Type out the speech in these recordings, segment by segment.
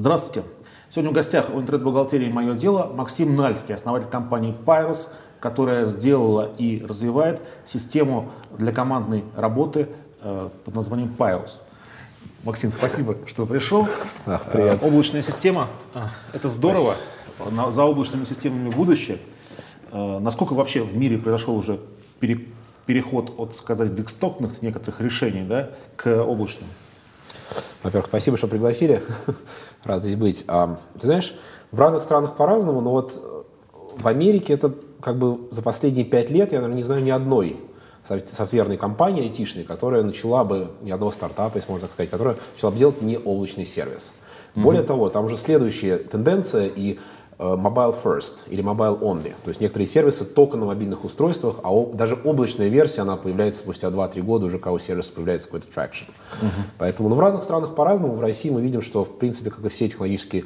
Здравствуйте. Сегодня в гостях у интернет-бухгалтерии «Мое дело» Максим Нальский, основатель компании Pyrus, которая сделала и развивает систему для командной работы э, под названием Pyrus. Максим, спасибо, что пришел. Ах, привет. Э, облачная система э, – это здорово. За облачными системами будущее. Э, насколько вообще в мире произошел уже пере, переход от, сказать, декстопных некоторых решений да, к облачным? Во-первых, спасибо, что пригласили. Рад здесь быть. А, ты знаешь, в разных странах по-разному, но вот в Америке это как бы за последние пять лет, я, наверное, не знаю ни одной софтверной компании айтишной, которая начала бы, ни одного стартапа, если можно так сказать, которая начала бы делать не облачный сервис. Mm-hmm. Более того, там уже следующая тенденция, и Э, mobile first или mobile only. То есть некоторые сервисы только на мобильных устройствах, а даже облачная версия, она появляется спустя 2-3 года, уже когда у сервиса появляется какой-то traction. Uh-huh. Поэтому ну, в разных странах по-разному. В России мы видим, что в принципе, как и все технологические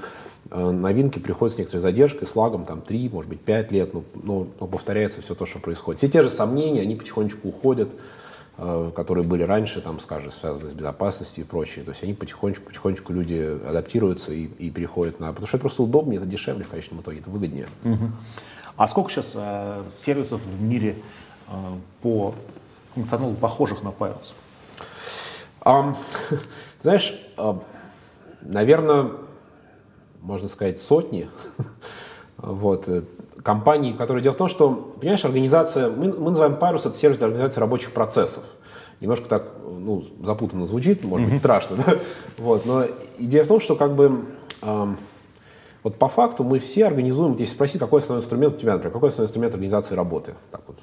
э, новинки, приходят с некоторой задержкой, с лагом, там 3, может быть 5 лет, но, но, но повторяется все то, что происходит. Все те же сомнения, они потихонечку уходят. Э, которые были раньше, там, скажем, связаны с безопасностью и прочее. То есть они потихонечку, потихонечку люди адаптируются и, и переходят на... Потому что это просто удобнее, это дешевле в конечном итоге, это выгоднее. Угу. А сколько сейчас э, сервисов в мире э, по функционалу похожих на Pyrus? Um, знаешь, uh, наверное, можно сказать, сотни. вот. Компаний, которые... Дело в том, что, понимаешь, организация... Мы, мы называем Pyrus это сервис для организации рабочих процессов. Немножко так, ну, запутанно звучит, может быть, страшно, да? Вот, но идея в том, что как бы... Эм, вот по факту мы все организуем, если спросить, какой основной инструмент у тебя, например, какой основной инструмент организации работы? Так вот.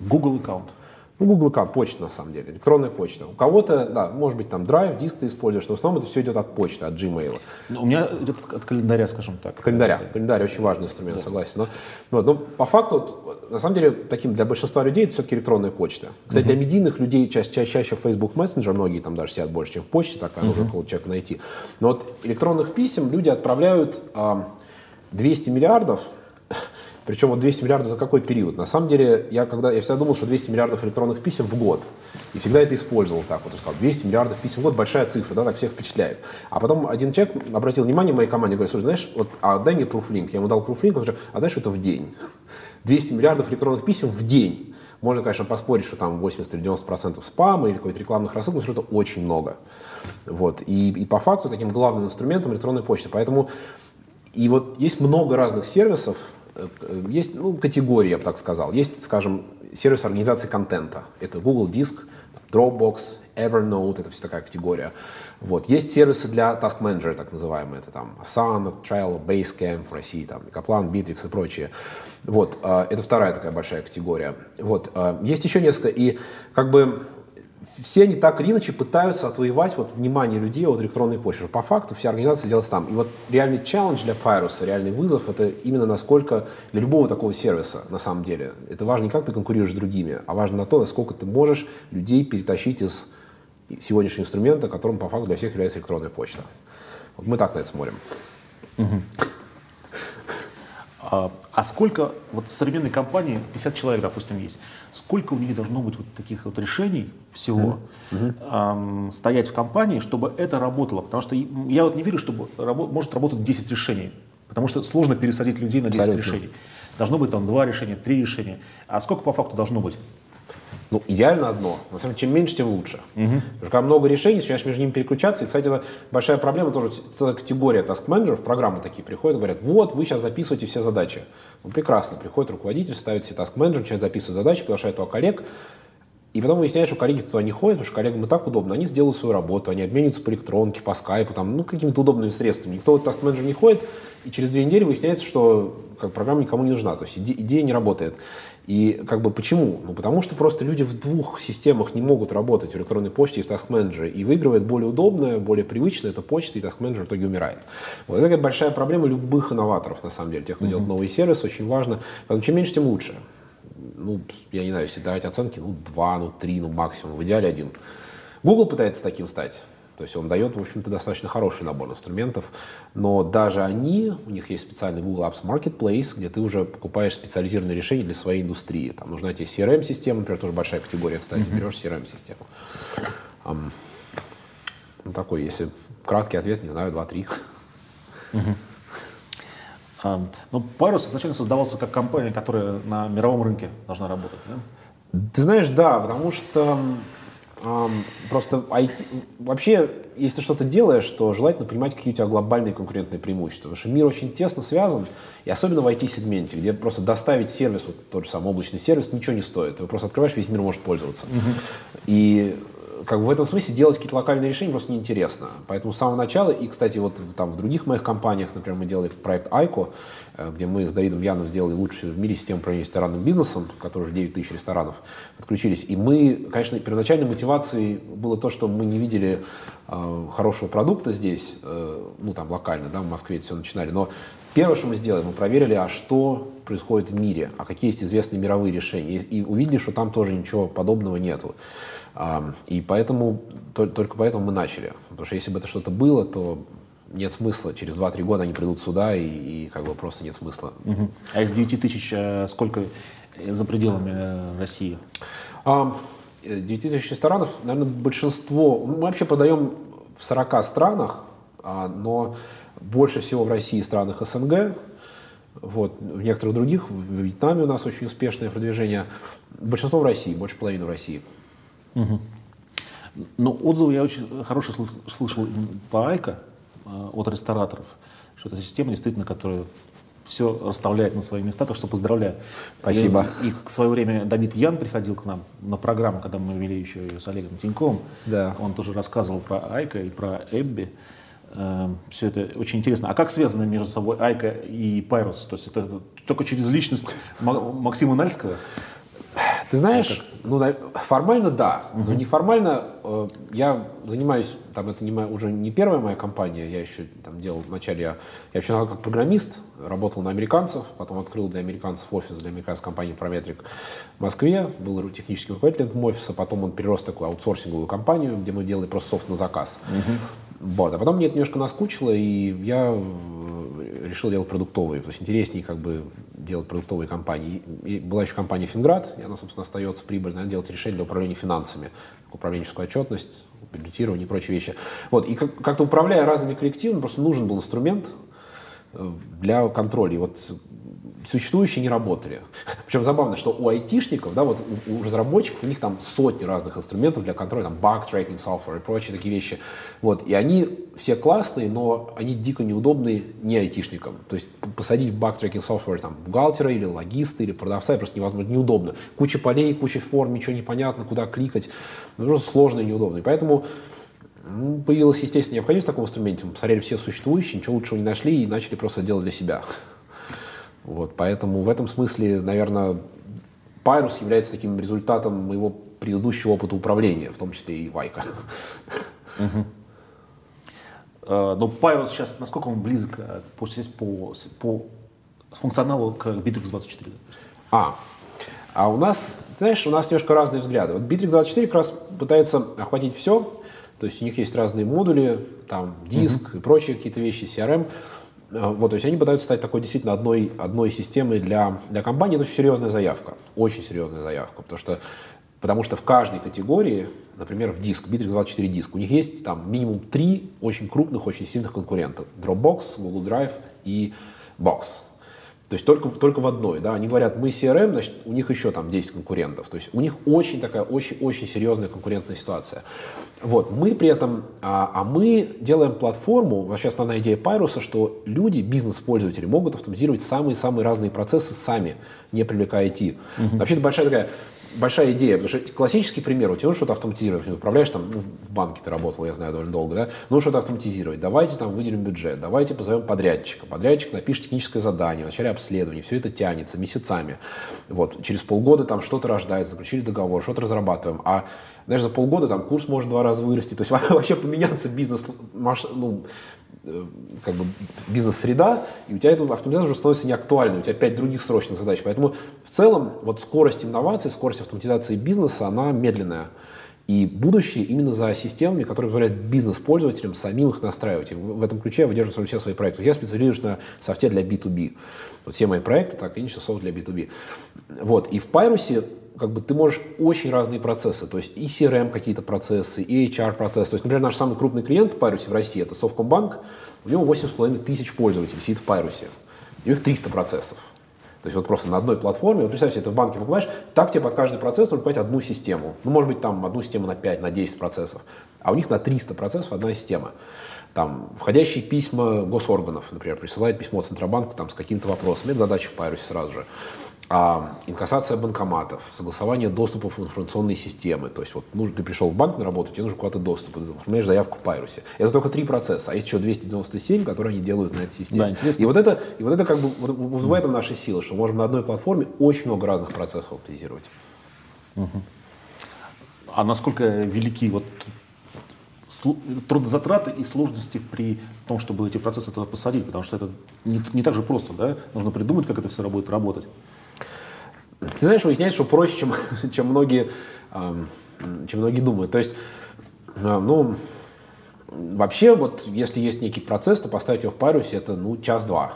Google аккаунт. Ну, Google аккаунт, почта на самом деле, электронная почта. У кого-то, да, может быть, там драйв, диск ты используешь, но в основном это все идет от почты, от Gmail. Ну, у меня идет от календаря, скажем так. Календаря. Календарь очень важный инструмент, да. согласен. Но, вот, но по факту, на самом деле, таким для большинства людей это все-таки электронная почта. Кстати, угу. для медийных людей чаще, чаще, чаще Facebook Messenger, многие там даже сидят больше, чем в почте, так угу. нужно человека найти. Но вот электронных писем люди отправляют а, 200 миллиардов, причем вот 200 миллиардов за какой период? На самом деле, я, когда, я всегда думал, что 200 миллиардов электронных писем в год. И всегда это использовал так вот. Сказал, 200 миллиардов писем в год, большая цифра, да, так всех впечатляет. А потом один человек обратил внимание моей команде, говорит, слушай, знаешь, вот, а дай мне пруфлинк. Я ему дал пруфлинк, он говорит, а знаешь, что это в день? 200 миллиардов электронных писем в день. Можно, конечно, поспорить, что там 80 или 90 процентов спама или какой-то рекламных рассылок, но все это очень много. Вот. И, и по факту таким главным инструментом электронной почты. Поэтому и вот есть много разных сервисов, есть ну, категории, я бы так сказал. Есть, скажем, сервис организации контента. Это Google Диск, Dropbox, Evernote, это все такая категория. Вот. Есть сервисы для Task Manager, так называемые. Это там Asana, Trello, Basecamp в России, там, Kaplan, Bittrex и прочие. Вот. Э, это вторая такая большая категория. Вот. Э, есть еще несколько. И как бы все они так или иначе пытаются отвоевать вот внимание людей от электронной почты. По факту вся организация делается там. И вот реальный челлендж для Pyrus, реальный вызов, это именно насколько для любого такого сервиса, на самом деле, это важно не как ты конкурируешь с другими, а важно на то, насколько ты можешь людей перетащить из сегодняшнего инструмента, которым по факту для всех является электронная почта. Вот мы так на это смотрим. Угу. А, а сколько, вот в современной компании, 50 человек, допустим, есть, сколько у них должно быть вот таких вот решений всего mm-hmm. эм, стоять в компании, чтобы это работало? Потому что я вот не верю, что рабо- может работать 10 решений, потому что сложно пересадить людей на 10 Абсолютно. решений. Должно быть там два решения, три решения. А сколько по факту должно быть? Ну, идеально одно. На самом деле, чем меньше, тем лучше. Угу. Потому когда много решений, начинаешь между ними переключаться. И, кстати, это большая проблема, тоже целая категория task-менеджеров, программы такие приходят, говорят, вот, вы сейчас записываете все задачи. Ну, прекрасно. Приходит руководитель, ставит себе task-менеджер, начинает записывать задачи, приглашает его коллег, и потом выясняешь, что коллеги туда не ходят, потому что коллегам и так удобно. Они сделают свою работу, они обмениваются по электронке, по скайпу, там, ну, какими-то удобными средствами. Никто в task менеджер не ходит, и через две недели выясняется, что как, программа никому не нужна, то есть иде, идея не работает. И как бы почему? Ну, потому что просто люди в двух системах не могут работать в электронной почте и в Task Manager. И выигрывает более удобная, более привычная, это почта, и Task Manager в итоге умирает. Вот это большая проблема любых инноваторов, на самом деле, тех, кто mm-hmm. делает новые сервисы, очень важно. Поэтому чем меньше, тем лучше. Ну, я не знаю, если давать оценки, ну, два, ну, три, ну, максимум, в идеале один. Google пытается таким стать. То есть он дает, в общем-то, достаточно хороший набор инструментов, но даже они, у них есть специальный Google Apps Marketplace, где ты уже покупаешь специализированные решения для своей индустрии. Там нужна тебе CRM-система, например, тоже большая категория, кстати, mm-hmm. берешь CRM-систему. Um, ну, такой, если краткий ответ, не знаю, 2-3. А, ну, Parus изначально создавался как компания, которая на мировом рынке должна работать, да? Ты знаешь, да, потому что просто IT... Вообще, если ты что-то делаешь, то желательно понимать, какие у тебя глобальные конкурентные преимущества. Потому что мир очень тесно связан, и особенно в IT-сегменте, где просто доставить сервис, вот тот же самый облачный сервис, ничего не стоит. Ты просто открываешь, весь мир может пользоваться. Uh-huh. И как бы в этом смысле делать какие-то локальные решения просто неинтересно. Поэтому с самого начала, и, кстати, вот там в других моих компаниях, например, мы делали проект Айко, э, где мы с Давидом Яном сделали лучшую в мире систему управления ресторанным бизнесом, который уже 9 тысяч ресторанов подключились. И мы, конечно, первоначальной мотивацией было то, что мы не видели э, хорошего продукта здесь, э, ну там локально, да, в Москве все начинали, но Первое, что мы сделали, мы проверили, а что происходит в мире, а какие есть известные мировые решения. И увидели, что там тоже ничего подобного нету. И поэтому, только поэтому мы начали. Потому что если бы это что-то было, то нет смысла. Через 2-3 года они придут сюда, и, и как бы просто нет смысла. Угу. А из 9 тысяч э, сколько за пределами э, России? А, 9 тысяч ресторанов, наверное, большинство... Мы вообще подаем в 40 странах, а, но больше всего в России и странах СНГ. Вот. В некоторых других, в Вьетнаме у нас очень успешное продвижение. Большинство в России, больше половины в России. Угу. Ну, отзывы я очень хорошо слышал по Айка э, от рестораторов, что это система действительно, которая все расставляет на свои места, так что поздравляю. Спасибо. И, и в свое время Давид Ян приходил к нам на программу, когда мы вели еще ее с Олегом Тиньковым. Да. Он тоже рассказывал про Айка и про Эбби. Э, все это очень интересно. А как связаны между собой Айка и Пайрус? То есть это только через личность Максима Нальского? Ты знаешь, ну, формально да, угу. но неформально э, я занимаюсь, там это не моя, уже не первая моя компания, я еще там делал вначале, я, я вообще как программист, работал на американцев, потом открыл для американцев офис, для американской компании Prometric в Москве, был техническим руководителем офиса, потом он перерос в такую аутсорсинговую компанию, где мы делали просто софт на заказ. Угу. Вот. А потом мне это немножко наскучило, и я решил делать продуктовые. То есть интереснее как бы делать продуктовые компании. И была еще компания Финград, и она, собственно, остается прибыльной, она делает решения для управления финансами, управленческую отчетность, бюджетирование и прочие вещи. Вот. И как-то управляя разными коллективами, просто нужен был инструмент э, для контроля. И вот существующие не работали. Причем забавно, что у айтишников, да, вот у, у разработчиков, у них там сотни разных инструментов для контроля, там bug tracking software и прочие такие вещи. Вот, и они все классные, но они дико неудобные не айтишникам. То есть посадить в bug tracking software там бухгалтера или логиста или продавца просто невозможно, неудобно. Куча полей, куча форм, ничего не понятно, куда кликать. Ну, просто сложно и неудобно. И поэтому ну, появилась, естественно, необходимость в таком инструменте. Мы посмотрели все существующие, ничего лучшего не нашли и начали просто делать для себя. Вот, поэтому в этом смысле, наверное, Пайрус является таким результатом моего предыдущего опыта управления, в том числе и Вайка. А, но Пайрус сейчас, насколько он близок э, по, по, по функционалу к Bittrex 24? А, а у нас, знаешь, у нас немножко разные взгляды. Вот Bittrex 24 как раз пытается охватить все, то есть у них есть разные модули, там диск uh-huh. и прочие какие-то вещи, CRM. Э, вот, то есть они пытаются стать такой действительно одной, одной системой для, для компании. Это очень серьезная заявка, очень серьезная заявка, потому что, потому что в каждой категории, например, в диск, Bittrex 24 диск, у них есть там минимум три очень крупных, очень сильных конкурента. Dropbox, Google Drive и Box. То есть только, только в одной, да, они говорят, мы CRM, значит, у них еще там 10 конкурентов. То есть у них очень такая, очень-очень серьезная конкурентная ситуация. Вот, мы при этом, а, а мы делаем платформу, вообще основная идея Пайруса, что люди, бизнес-пользователи могут автоматизировать самые-самые разные процессы сами, не привлекая IT. Угу. Вообще это большая такая большая идея, потому что классический пример, у тебя что-то автоматизировать, управляешь там, ну, в банке ты работал, я знаю, довольно долго, да, ну что-то автоматизировать, давайте там выделим бюджет, давайте позовем подрядчика, подрядчик напишет техническое задание, вначале обследование, все это тянется месяцами, вот, через полгода там что-то рождается, заключили договор, что-то разрабатываем, а знаешь, за полгода там курс может два раза вырасти, то есть вообще поменяться бизнес, ну, Э, как бы бизнес-среда, и у тебя эта автоматизация уже становится неактуальной, у тебя пять других срочных задач. Поэтому в целом вот скорость инноваций, скорость автоматизации бизнеса, она медленная. И будущее именно за системами, которые позволяют бизнес-пользователям самим их настраивать. И в этом ключе я выдерживаю все свои проекты. Я специализируюсь на софте для B2B. Вот все мои проекты, так и еще софт для B2B. Вот. И в Pyrus как бы ты можешь очень разные процессы, то есть и CRM какие-то процессы, и HR процессы. То есть, например, наш самый крупный клиент в Pyrus в России, это Совкомбанк, у него 8,5 тысяч пользователей сидит в Pyrus. У них 300 процессов. То есть вот просто на одной платформе, вот представь себе, ты в банке покупаешь, так тебе под каждый процесс нужно покупать одну систему. Ну, может быть, там одну систему на 5, на 10 процессов. А у них на 300 процессов одна система. Там входящие письма госорганов, например, присылает письмо Центробанк там, с каким-то вопросом. Это задача в Пайрусе сразу же а, инкассация банкоматов, согласование доступов в информационные системы. То есть вот ну, ты пришел в банк на работу, тебе нужно куда-то доступ, ты оформляешь заявку в Пайрусе. Это только три процесса, а есть еще 297, которые они делают на этой системе. Да, интересно. И вот это, и вот это как бы вот, вот в этом наша сила, что можем на одной платформе очень много разных процессов оптимизировать. Угу. А насколько велики вот трудозатраты и сложности при том, чтобы эти процессы туда посадить, потому что это не, не так же просто, да? Нужно придумать, как это все будет работать. Ты знаешь, выясняется, что проще, чем, чем, многие, чем многие думают. То есть, а, ну, вообще, вот если есть некий процесс, то поставить его в парусе это ну, час-два.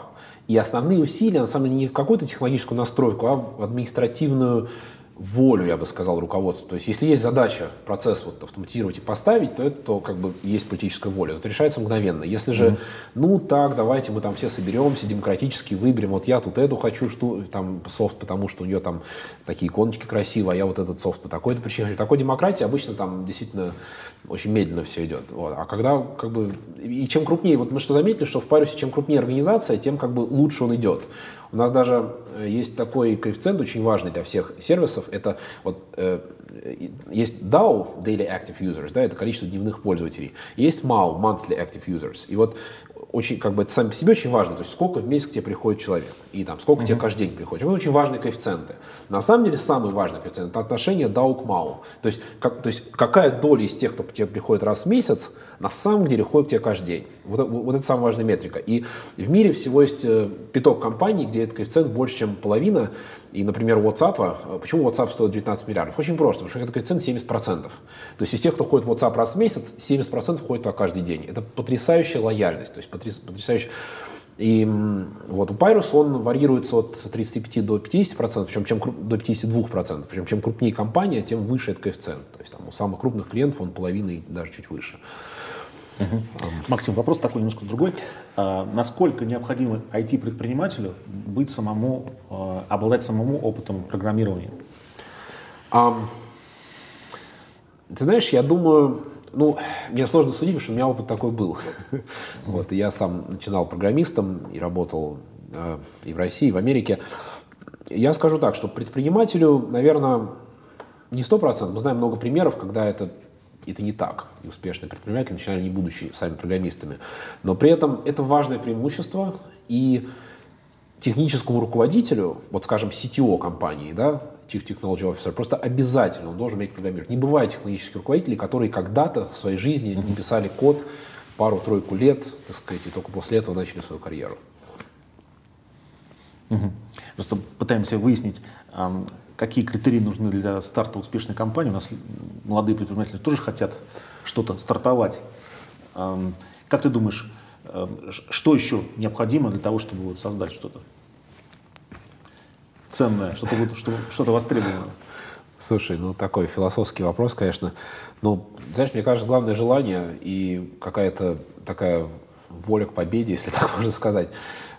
И основные усилия, на самом деле, не в какую-то технологическую настройку, а в административную волю, я бы сказал, руководства. То есть, если есть задача процесс вот автоматизировать и поставить, то это то, как бы есть политическая воля. Это решается мгновенно. Если же, mm-hmm. ну так, давайте мы там все соберемся, демократически выберем, вот я тут эту хочу, что там софт, потому что у нее там такие иконочки красивые, а я вот этот софт по такой-то причине хочу. Такой демократии обычно там действительно очень медленно все идет. Вот. А когда как бы, и чем крупнее, вот мы что заметили, что в Парисе чем крупнее организация, тем как бы лучше он идет. У нас даже э, есть такой коэффициент очень важный для всех сервисов. Это вот э, есть DAO, Daily Active Users, да, это количество дневных пользователей. Есть MAU, Monthly Active Users. И вот очень, как бы, это сам по себе очень важно, то есть сколько в месяц к тебе приходит человек, и там, сколько mm-hmm. тебе каждый день приходит. Это очень важные коэффициенты. На самом деле, самый важный коэффициент – это отношение DAO к MAU. То есть, как, то есть, какая доля из тех, кто к тебе приходит раз в месяц, на самом деле ходит к тебе каждый день. Вот, вот это самая важная метрика. И в мире всего есть э, пяток компаний, где этот коэффициент больше, чем половина, и, например, WhatsApp, а, почему WhatsApp стоит 19 миллиардов? Очень просто, потому что это коэффициент 70%. То есть из тех, кто ходит в WhatsApp раз в месяц, 70% ходит туда каждый день. Это потрясающая лояльность, то есть потрясающая и вот у Pyrus он варьируется от 35 до 50%, причем чем, до 52%. Причем чем крупнее компания, тем выше этот коэффициент. То есть там у самых крупных клиентов он половины даже чуть выше. Угу. Максим, вопрос такой немножко другой. А, насколько необходимо IT-предпринимателю быть самому, а, обладать самому опытом программирования? А, ты знаешь, я думаю, ну, мне сложно судить, потому что у меня опыт такой был. вот, и я сам начинал программистом и работал э, и в России, и в Америке. Я скажу так, что предпринимателю, наверное, не сто процентов. Мы знаем много примеров, когда это это не так. И успешные предприниматели начинали не будучи сами программистами. Но при этом это важное преимущество, и техническому руководителю, вот скажем, CTO компании, да, Chief Technology Officer, просто обязательно он должен уметь программировать. Не бывает технологических руководителей, которые когда-то в своей жизни не писали код пару-тройку лет, так сказать, и только после этого начали свою карьеру. Просто пытаемся выяснить, какие критерии нужны для старта успешной компании. У нас молодые предприниматели тоже хотят что-то стартовать. Как ты думаешь, что еще необходимо для того, чтобы создать что-то ценное, что-то что, что востребованное? Слушай, ну такой философский вопрос, конечно. Ну, знаешь, мне кажется, главное желание и какая-то такая воля к победе, если так можно сказать.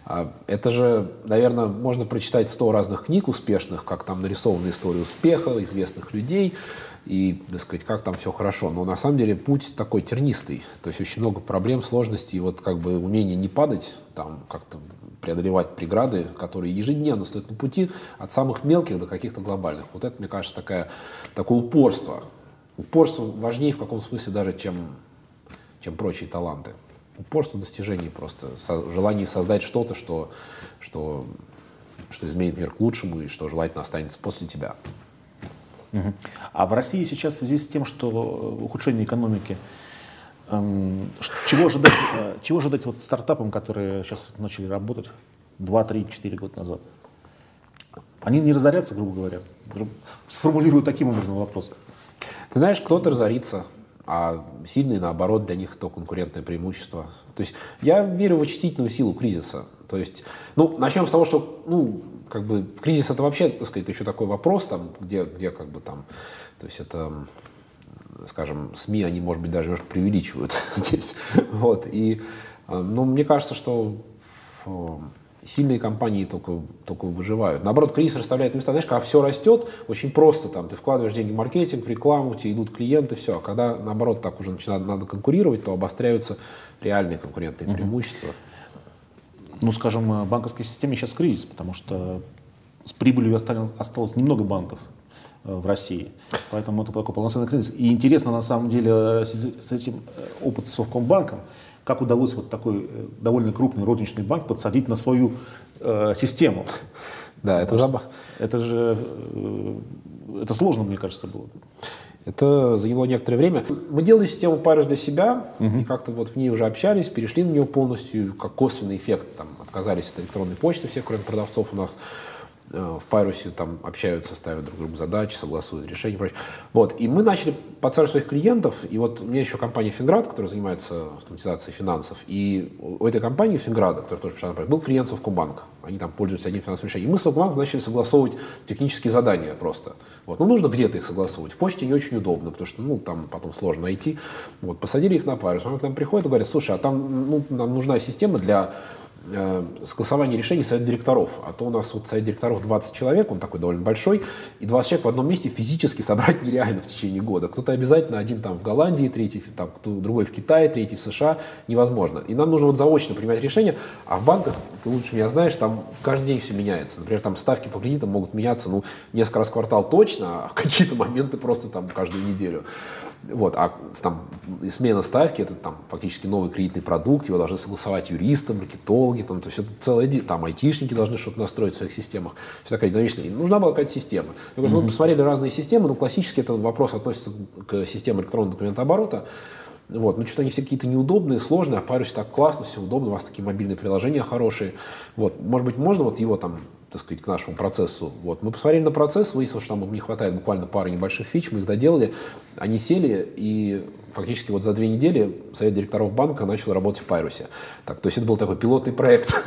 А, это же, наверное, можно прочитать сто разных книг успешных, как там нарисована история успеха, известных людей, и, так сказать, как там все хорошо. Но на самом деле путь такой тернистый. То есть очень много проблем, сложностей. И вот как бы умение не падать, там как-то преодолевать преграды, которые ежедневно стоят на пути от самых мелких до каких-то глобальных. Вот это, мне кажется, такая, такое упорство. Упорство важнее в каком смысле даже, чем, чем прочие таланты упорство достижений просто, желание создать что-то, что, что, что изменит мир к лучшему и что желательно останется после тебя. А в России сейчас в связи с тем, что ухудшение экономики, эм, чего ожидать, э, чего ожидать вот стартапам, которые сейчас начали работать 2, 3, 4 года назад? Они не разорятся, грубо говоря? Сформулирую таким образом вопрос. Ты знаешь, кто-то разорится, а сильные, наоборот, для них то конкурентное преимущество. То есть я верю в очистительную силу кризиса. То есть, ну, начнем с того, что, ну, как бы кризис это вообще, так сказать, еще такой вопрос, там, где, где как бы там, то есть это, скажем, СМИ, они, может быть, даже немножко преувеличивают здесь. Вот, и, э, ну, мне кажется, что сильные компании только, только выживают. Наоборот, кризис расставляет места. Знаешь, когда все растет, очень просто. Там, ты вкладываешь деньги в маркетинг, в рекламу, тебе идут клиенты, все. А когда, наоборот, так уже начинает надо конкурировать, то обостряются реальные конкурентные преимущества. Ну, скажем, в банковской системе сейчас кризис, потому что с прибылью осталось, осталось немного банков э, в России. Поэтому это такой полноценный кризис. И интересно, на самом деле, с этим э, опыт с Совкомбанком, как удалось вот такой э, довольно крупный розничный банк подсадить на свою э, систему. Да, это забавно. Это же э, это сложно, мне кажется, было. Это заняло некоторое время. Мы делали систему Paris для себя, угу. и как-то вот в ней уже общались, перешли на нее полностью, как косвенный эффект, там, отказались от электронной почты, все, кроме продавцов у нас. Э, в Пайрусе там общаются, ставят друг другу задачи, согласуют решения и прочее. Вот. И мы начали подсаживать своих клиентов, и вот у меня еще компания Финград, которая занимается автоматизацией финансов, и у этой компании Финграда, которая тоже пришла был клиент Совкомбанка. Они там пользуются одним финансовым решением. И мы с Совкомбанком начали согласовывать технические задания просто. Вот. Ну, нужно где-то их согласовывать. В почте не очень удобно, потому что, ну, там потом сложно найти. Вот. Посадили их на Пайрус. Он к нам приходит и говорит, слушай, а там, ну, нам нужна система для согласование решений совет директоров. А то у нас вот совет директоров 20 человек, он такой довольно большой, и 20 человек в одном месте физически собрать нереально в течение года. Кто-то обязательно, один там в Голландии, третий там, другой в Китае, третий в США, невозможно. И нам нужно вот заочно принимать решения, а в банках, ты лучше меня знаешь, там каждый день все меняется. Например, там ставки по кредитам могут меняться, ну, несколько раз в квартал точно, а в какие-то моменты просто там каждую неделю. Вот, а там, смена ставки это там фактически новый кредитный продукт, его должны согласовать юристы, маркетологи, там, то есть это целое, там айтишники должны что-то настроить в своих системах. Все такая динамичная. нужна была какая-то система. Mm-hmm. Мы посмотрели разные системы, но классически этот вопрос относится к системе электронного документооборота. Вот. Ну, что-то они все какие-то неудобные, сложные, а Парюс так классно, все удобно, у вас такие мобильные приложения хорошие. Вот. Может быть, можно вот его там, так сказать, к нашему процессу. Вот. Мы посмотрели на процесс, выяснилось, что там не хватает буквально пары небольших фич, мы их доделали. Они сели, и фактически вот за две недели совет директоров банка начал работать в Пайрусе. Так, то есть это был такой пилотный проект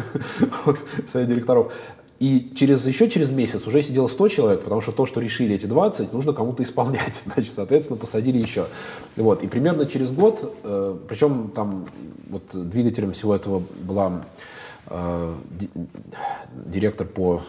совет директоров. И через, еще через месяц уже сидело 100 человек, потому что то, что решили эти 20, нужно кому-то исполнять. Значит, соответственно, посадили еще. Вот. И примерно через год, э, причем там вот двигателем всего этого была э, директор по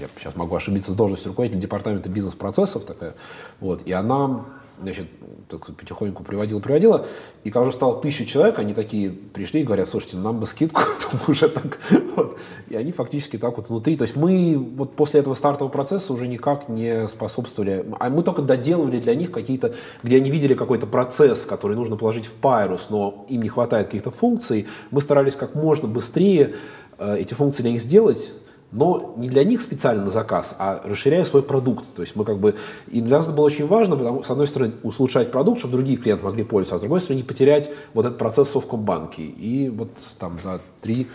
я сейчас могу ошибиться с должностью руководителя департамента бизнес-процессов такая, вот, и она значит, так потихоньку приводила, приводила, и когда уже стало тысяча человек, они такие пришли и говорят, слушайте, нам бы скидку, уже так, вот. и они фактически так вот внутри, то есть мы вот после этого стартового процесса уже никак не способствовали, а мы только доделывали для них какие-то, где они видели какой-то процесс, который нужно положить в Пайрус, но им не хватает каких-то функций, мы старались как можно быстрее э, эти функции для них сделать, но не для них специально на заказ, а расширяя свой продукт. То есть мы как бы, и для нас это было очень важно, потому с одной стороны, улучшать продукт, чтобы другие клиенты могли пользоваться, а с другой стороны, не потерять вот этот процесс в Совкомбанке. И вот там за три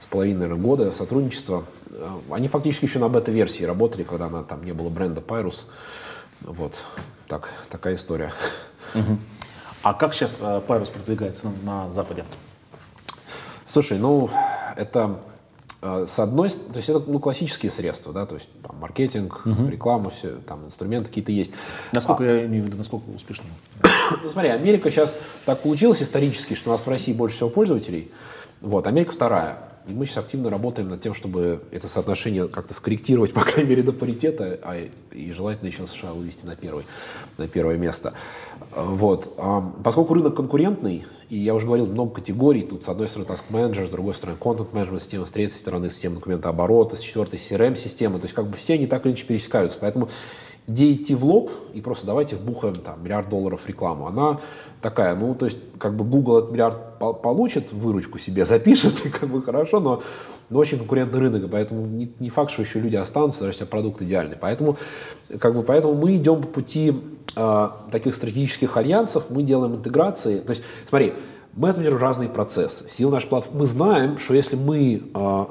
с половиной наверное, года сотрудничества, э, они фактически еще на бета-версии работали, когда она, там не было бренда Pyrus. Вот, так, такая история. Угу. А как сейчас э, Pyrus продвигается на, на Западе? Слушай, ну, это с одной то есть это ну, классические средства, да, то есть там, маркетинг, угу. реклама, все, там инструменты какие-то есть. Насколько а, я имею в виду, насколько успешно? Ну смотри, Америка сейчас так получилось исторически, что у нас в России больше всего пользователей. Вот, Америка вторая. И мы сейчас активно работаем над тем, чтобы это соотношение как-то скорректировать, по крайней мере, до паритета, а и желательно еще США вывести на, первый, на первое место. Вот. Поскольку рынок конкурентный, и я уже говорил, много категорий, тут с одной стороны Task Manager, с другой стороны Content Management система, с третьей стороны система документа оборота, с четвертой CRM-система, то есть как бы все они так или иначе пересекаются. Поэтому идея идти в лоб и просто давайте вбухаем там миллиард долларов рекламу, она такая, ну, то есть, как бы Google этот миллиард получит, выручку себе запишет, и как бы хорошо, но, но очень конкурентный рынок, поэтому не, не факт, что еще люди останутся, даже если продукт идеальный. Поэтому, как бы, поэтому мы идем по пути э, таких стратегических альянсов, мы делаем интеграции. То есть, смотри, мы отмерим разные процессы. Сила нашей платформы. Мы знаем, что если мы э,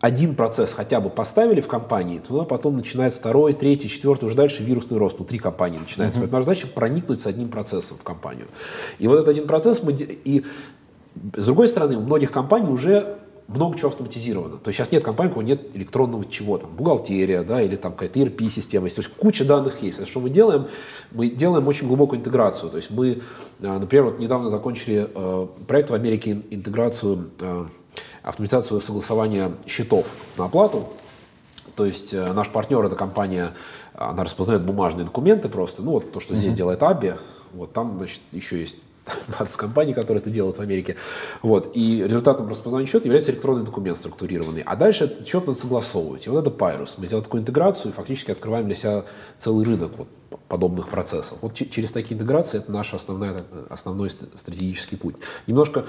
один процесс хотя бы поставили в компании, то потом начинает второй, третий, четвертый, уже дальше вирусный рост внутри компании начинается. Uh-huh. Поэтому наша задача проникнуть с одним процессом в компанию. И вот этот один процесс мы... И с другой стороны, у многих компаний уже много чего автоматизировано. То есть сейчас нет компании, у кого нет электронного чего, там, бухгалтерия, да, или там какая-то ERP-система. То есть куча данных есть. А что мы делаем? Мы делаем очень глубокую интеграцию. То есть мы, э, например, вот недавно закончили э, проект в Америке, интеграцию, э, автоматизацию согласования счетов на оплату. То есть э, наш партнер, эта компания, она распознает бумажные документы просто. Ну вот то, что здесь uh-huh. делает Аби, вот там, значит, еще есть 20 компаний, которые это делают в Америке. Вот. И результатом распознания счета является электронный документ структурированный. А дальше этот счет надо согласовывать. И вот это Pyrus. Мы сделали такую интеграцию и фактически открываем для себя целый рынок вот, подобных процессов. Вот через такие интеграции это наш основной, основной стратегический путь. Немножко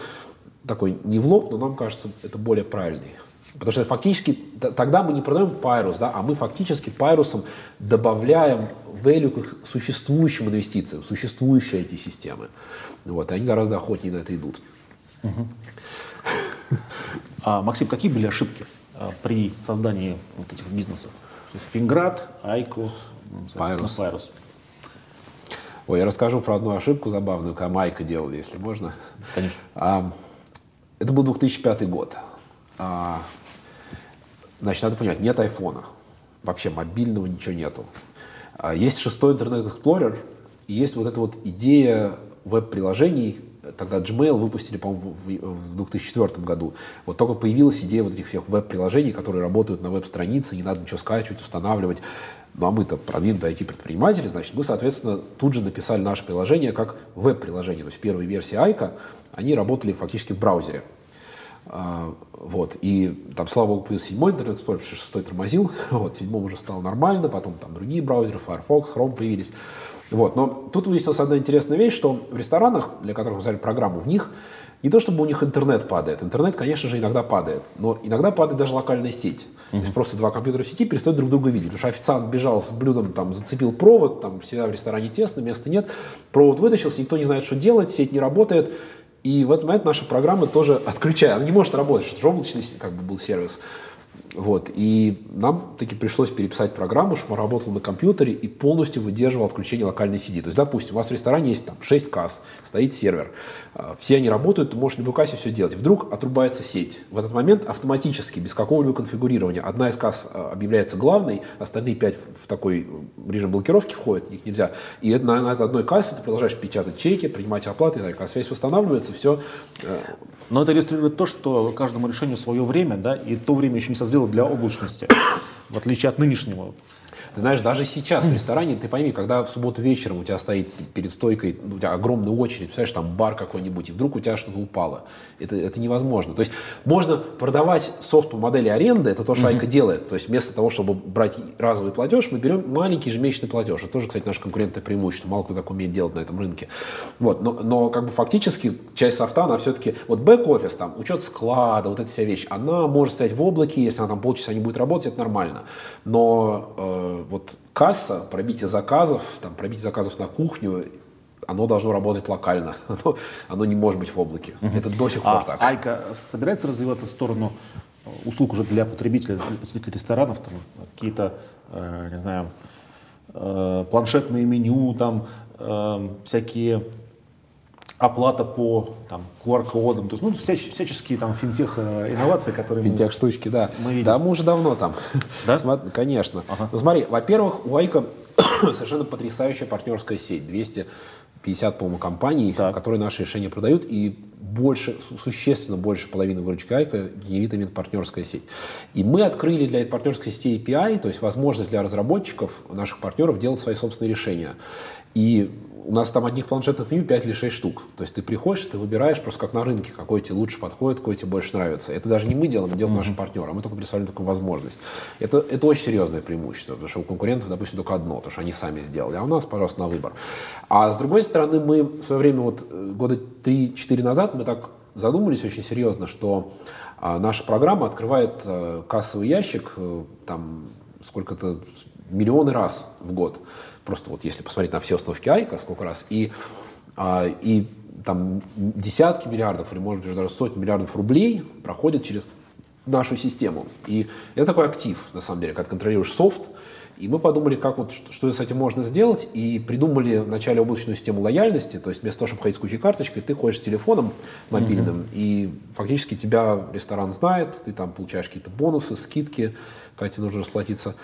такой не в лоб, но нам кажется, это более правильный Потому что фактически тогда мы не продаем пайрус, да, а мы фактически пайрусом добавляем value к существующим инвестициям, существующие эти системы. Вот, и они гораздо охотнее на это идут. Угу. А, Максим, какие были ошибки а, при создании вот этих бизнесов? Финград, Айко, Пайрус. Пайрус. Ой, я расскажу про одну ошибку забавную, когда Майка делал, если можно. Конечно. А, это был 2005 год. А, значит, надо понимать, нет айфона. Вообще мобильного ничего нету. А, есть шестой интернет Explorer, и есть вот эта вот идея веб-приложений, тогда Gmail выпустили, по-моему, в 2004 году. Вот только появилась идея вот этих всех веб-приложений, которые работают на веб-странице, не надо ничего скачивать, устанавливать. Ну а мы-то продвинутые IT-предприниматели, значит, мы, соответственно, тут же написали наше приложение как веб-приложение. То есть первые версии Айка, они работали фактически в браузере. А, вот, и там, слава богу, появился седьмой интернет Explorer, шестой тормозил, вот, седьмом уже стало нормально, потом там другие браузеры, Firefox, Chrome появились. Вот. Но тут выяснилась одна интересная вещь, что в ресторанах, для которых мы взяли программу, в них не то чтобы у них интернет падает. Интернет, конечно же, иногда падает. Но иногда падает даже локальная сеть. Mm-hmm. То есть просто два компьютера в сети перестают друг друга видеть. Потому что официант бежал с блюдом, там, зацепил провод, там всегда в ресторане тесно, места нет. Провод вытащился, никто не знает, что делать, сеть не работает. И в этот момент наша программа тоже отключает. Она не может работать, что это облачный как бы, был сервис. Вот. И нам таки пришлось переписать программу, чтобы он работал на компьютере и полностью выдерживал отключение локальной сети. То есть, допустим, у вас в ресторане есть там 6 касс, стоит сервер, а, все они работают, ты можешь на кассе все делать. Вдруг отрубается сеть. В этот момент автоматически, без какого-либо конфигурирования, одна из касс а, объявляется главной, остальные 5 в такой режим блокировки входят, их нельзя. И на, на этой одной кассе ты продолжаешь печатать чеки, принимать оплаты, и так. Когда связь восстанавливается, все. Но это иллюстрирует то, что каждому решению свое время, да, и то время еще не созрело для облачности, в отличие от нынешнего. Ты знаешь, даже сейчас в ресторане, ты пойми, когда в субботу вечером у тебя стоит перед стойкой, ну, у тебя огромная очередь, представляешь, там бар какой-нибудь, и вдруг у тебя что-то упало. Это, это невозможно. То есть можно продавать софт по модели аренды, это то, что Айка делает. То есть вместо того, чтобы брать разовый платеж, мы берем маленький ежемесячный платеж. Это тоже, кстати, наше конкурентное преимущество. Мало кто так умеет делать на этом рынке. Вот. Но, но как бы фактически часть софта, она все-таки, вот бэк-офис, там, учет склада, вот эта вся вещь, она может стоять в облаке, если она там полчаса не будет работать, это нормально. Но э, вот касса, пробитие заказов, там, пробитие заказов на кухню, оно должно работать локально, оно, оно не может быть в облаке. Угу. Это до сих пор а так. Айка собирается развиваться в сторону э, услуг уже для потребителей, для потребителей ресторанов, там, какие-то, э, не знаю, э, планшетные меню, там, э, всякие оплата по там, QR-кодам, то есть ну, вся, всяческие там финтех-инновации, которые Финтех-штучки, да. Мы видим. Да, мы уже давно там. Да? Смотри, конечно. Ага. Ну, смотри, во-первых, у Айка совершенно потрясающая партнерская сеть. 250, по-моему, компаний, так. которые наши решения продают, и больше, существенно больше половины выручки Айка генерит именно партнерская сеть. И мы открыли для этой партнерской сети API, то есть возможность для разработчиков, наших партнеров, делать свои собственные решения. И у нас там одних планшетных меню 5 или 6 штук. То есть ты приходишь, ты выбираешь просто как на рынке, какой тебе лучше подходит, какой тебе больше нравится. Это даже не мы делаем, это делают mm-hmm. наши партнеры, а мы только представляем такую возможность. Это, это очень серьезное преимущество, потому что у конкурентов, допустим, только одно, потому что они сами сделали, а у нас, пожалуйста, на выбор. А с другой стороны, мы в свое время, вот э, года 3-4 назад, мы так задумались очень серьезно, что а, наша программа открывает а, кассовый ящик, а, там сколько-то миллионы раз в год. Просто вот если посмотреть на все установки Айка, сколько раз, и, а, и там десятки миллиардов или, может быть, даже сотни миллиардов рублей проходят через нашу систему. И это такой актив, на самом деле, когда контролируешь софт, и мы подумали, как вот, что, что с этим можно сделать, и придумали вначале облачную систему лояльности, то есть вместо того, чтобы ходить с кучей карточкой, ты ходишь с телефоном мобильным, mm-hmm. и фактически тебя ресторан знает, ты там получаешь какие-то бонусы, скидки, когда тебе нужно расплатиться.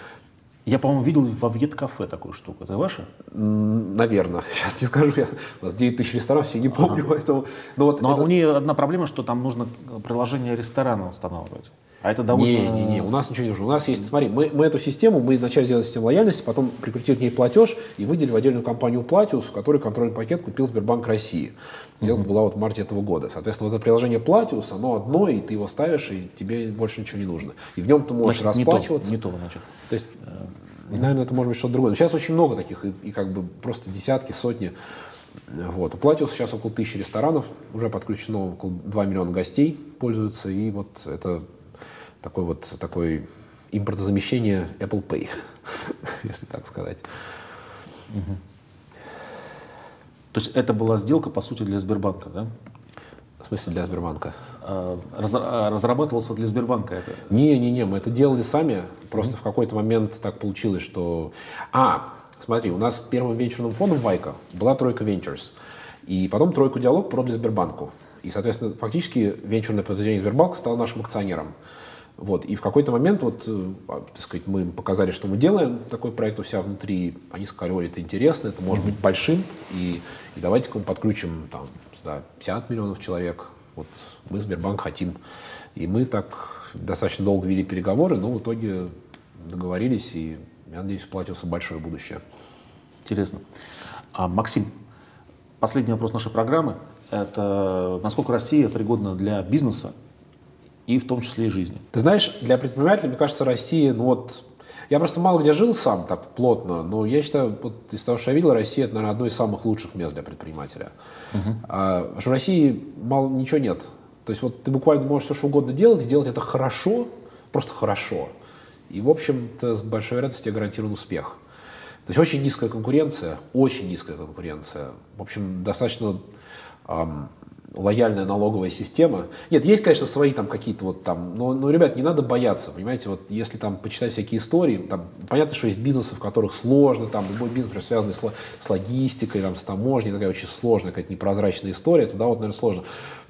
Я, по-моему, видел во Вьет-кафе такую штуку. Это ваша? Наверное. Сейчас не скажу. Я, у нас 9 тысяч ресторанов, я не помню. Ага. Поэтому, но вот но это... у нее одна проблема, что там нужно приложение ресторана устанавливать. А это довольно... Не, не, не, у нас ничего не нужно. У нас есть, смотри, мы, мы эту систему, мы вначале сделали систему лояльности, потом прикрутили к ней платеж и выделили в отдельную компанию Platius, который контрольный пакет купил Сбербанк России. Сделка mm-hmm. была вот в марте этого года. Соответственно, вот это приложение Platius, оно одно, и ты его ставишь, и тебе больше ничего не нужно. И в нем ты можешь значит, расплачиваться. Не то, не то значит. То есть, mm-hmm. наверное, это может быть что-то другое. Но сейчас очень много таких, и, и как бы просто десятки, сотни. Вот. У Платиус сейчас около тысячи ресторанов, уже подключено около 2 миллиона гостей пользуются, и вот это такой вот такой импортозамещение Apple Pay, если так сказать. Угу. То есть это была сделка, по сути, для Сбербанка, да? В смысле для Сбербанка? А, раз, а, разрабатывался для Сбербанка это? Не-не-не, мы это делали сами. Просто mm-hmm. в какой-то момент так получилось, что... А, смотри, у нас первым венчурным фондом Вайка была тройка Ventures. И потом тройку диалог продали Сбербанку. И, соответственно, фактически венчурное подразделение Сбербанка стало нашим акционером. Вот. И в какой-то момент вот, э, а, так сказать, мы им показали, что мы делаем такой проект у себя внутри. Они сказали, ой, это интересно, это может быть большим, и, и давайте-ка мы подключим там, сюда 50 миллионов человек. Вот мы, Сбербанк, хотим. И мы так достаточно долго вели переговоры, но в итоге договорились, и, я надеюсь, платился большое будущее. Интересно. А, Максим, последний вопрос нашей программы. Это насколько Россия пригодна для бизнеса и в том числе и жизни. Ты знаешь, для предпринимателя, мне кажется, Россия, ну вот, я просто мало где жил сам так плотно, но я считаю, вот из того, что я видел, Россия это, наверное, одно из самых лучших мест для предпринимателя. Uh-huh. А, что в России мало ничего нет. То есть вот ты буквально можешь все что угодно делать, и делать это хорошо, просто хорошо. И, в общем-то, с большой вероятностью тебе гарантирован успех. То есть очень низкая конкуренция, очень низкая конкуренция. В общем, достаточно эм, лояльная налоговая система. Нет, есть, конечно, свои там какие-то вот там, но, но, ребят, не надо бояться, понимаете, вот если там почитать всякие истории, там понятно, что есть бизнесы, в которых сложно, там любой бизнес, например, связанный с, с логистикой, там, с таможней, такая очень сложная, какая-то непрозрачная история, туда вот, наверное, сложно.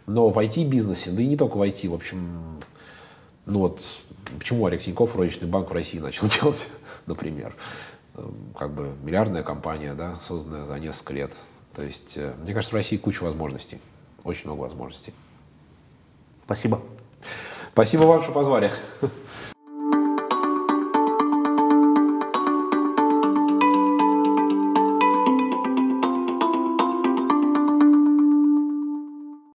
Но в IT-бизнесе, да и не только в IT, в общем, ну вот, почему Олег Тиньков розничный банк в России начал делать, например? Эм, как бы миллиардная компания, да, созданная за несколько лет. То есть, э, мне кажется, в России куча возможностей очень много возможностей. Спасибо. Спасибо вам, что позвали.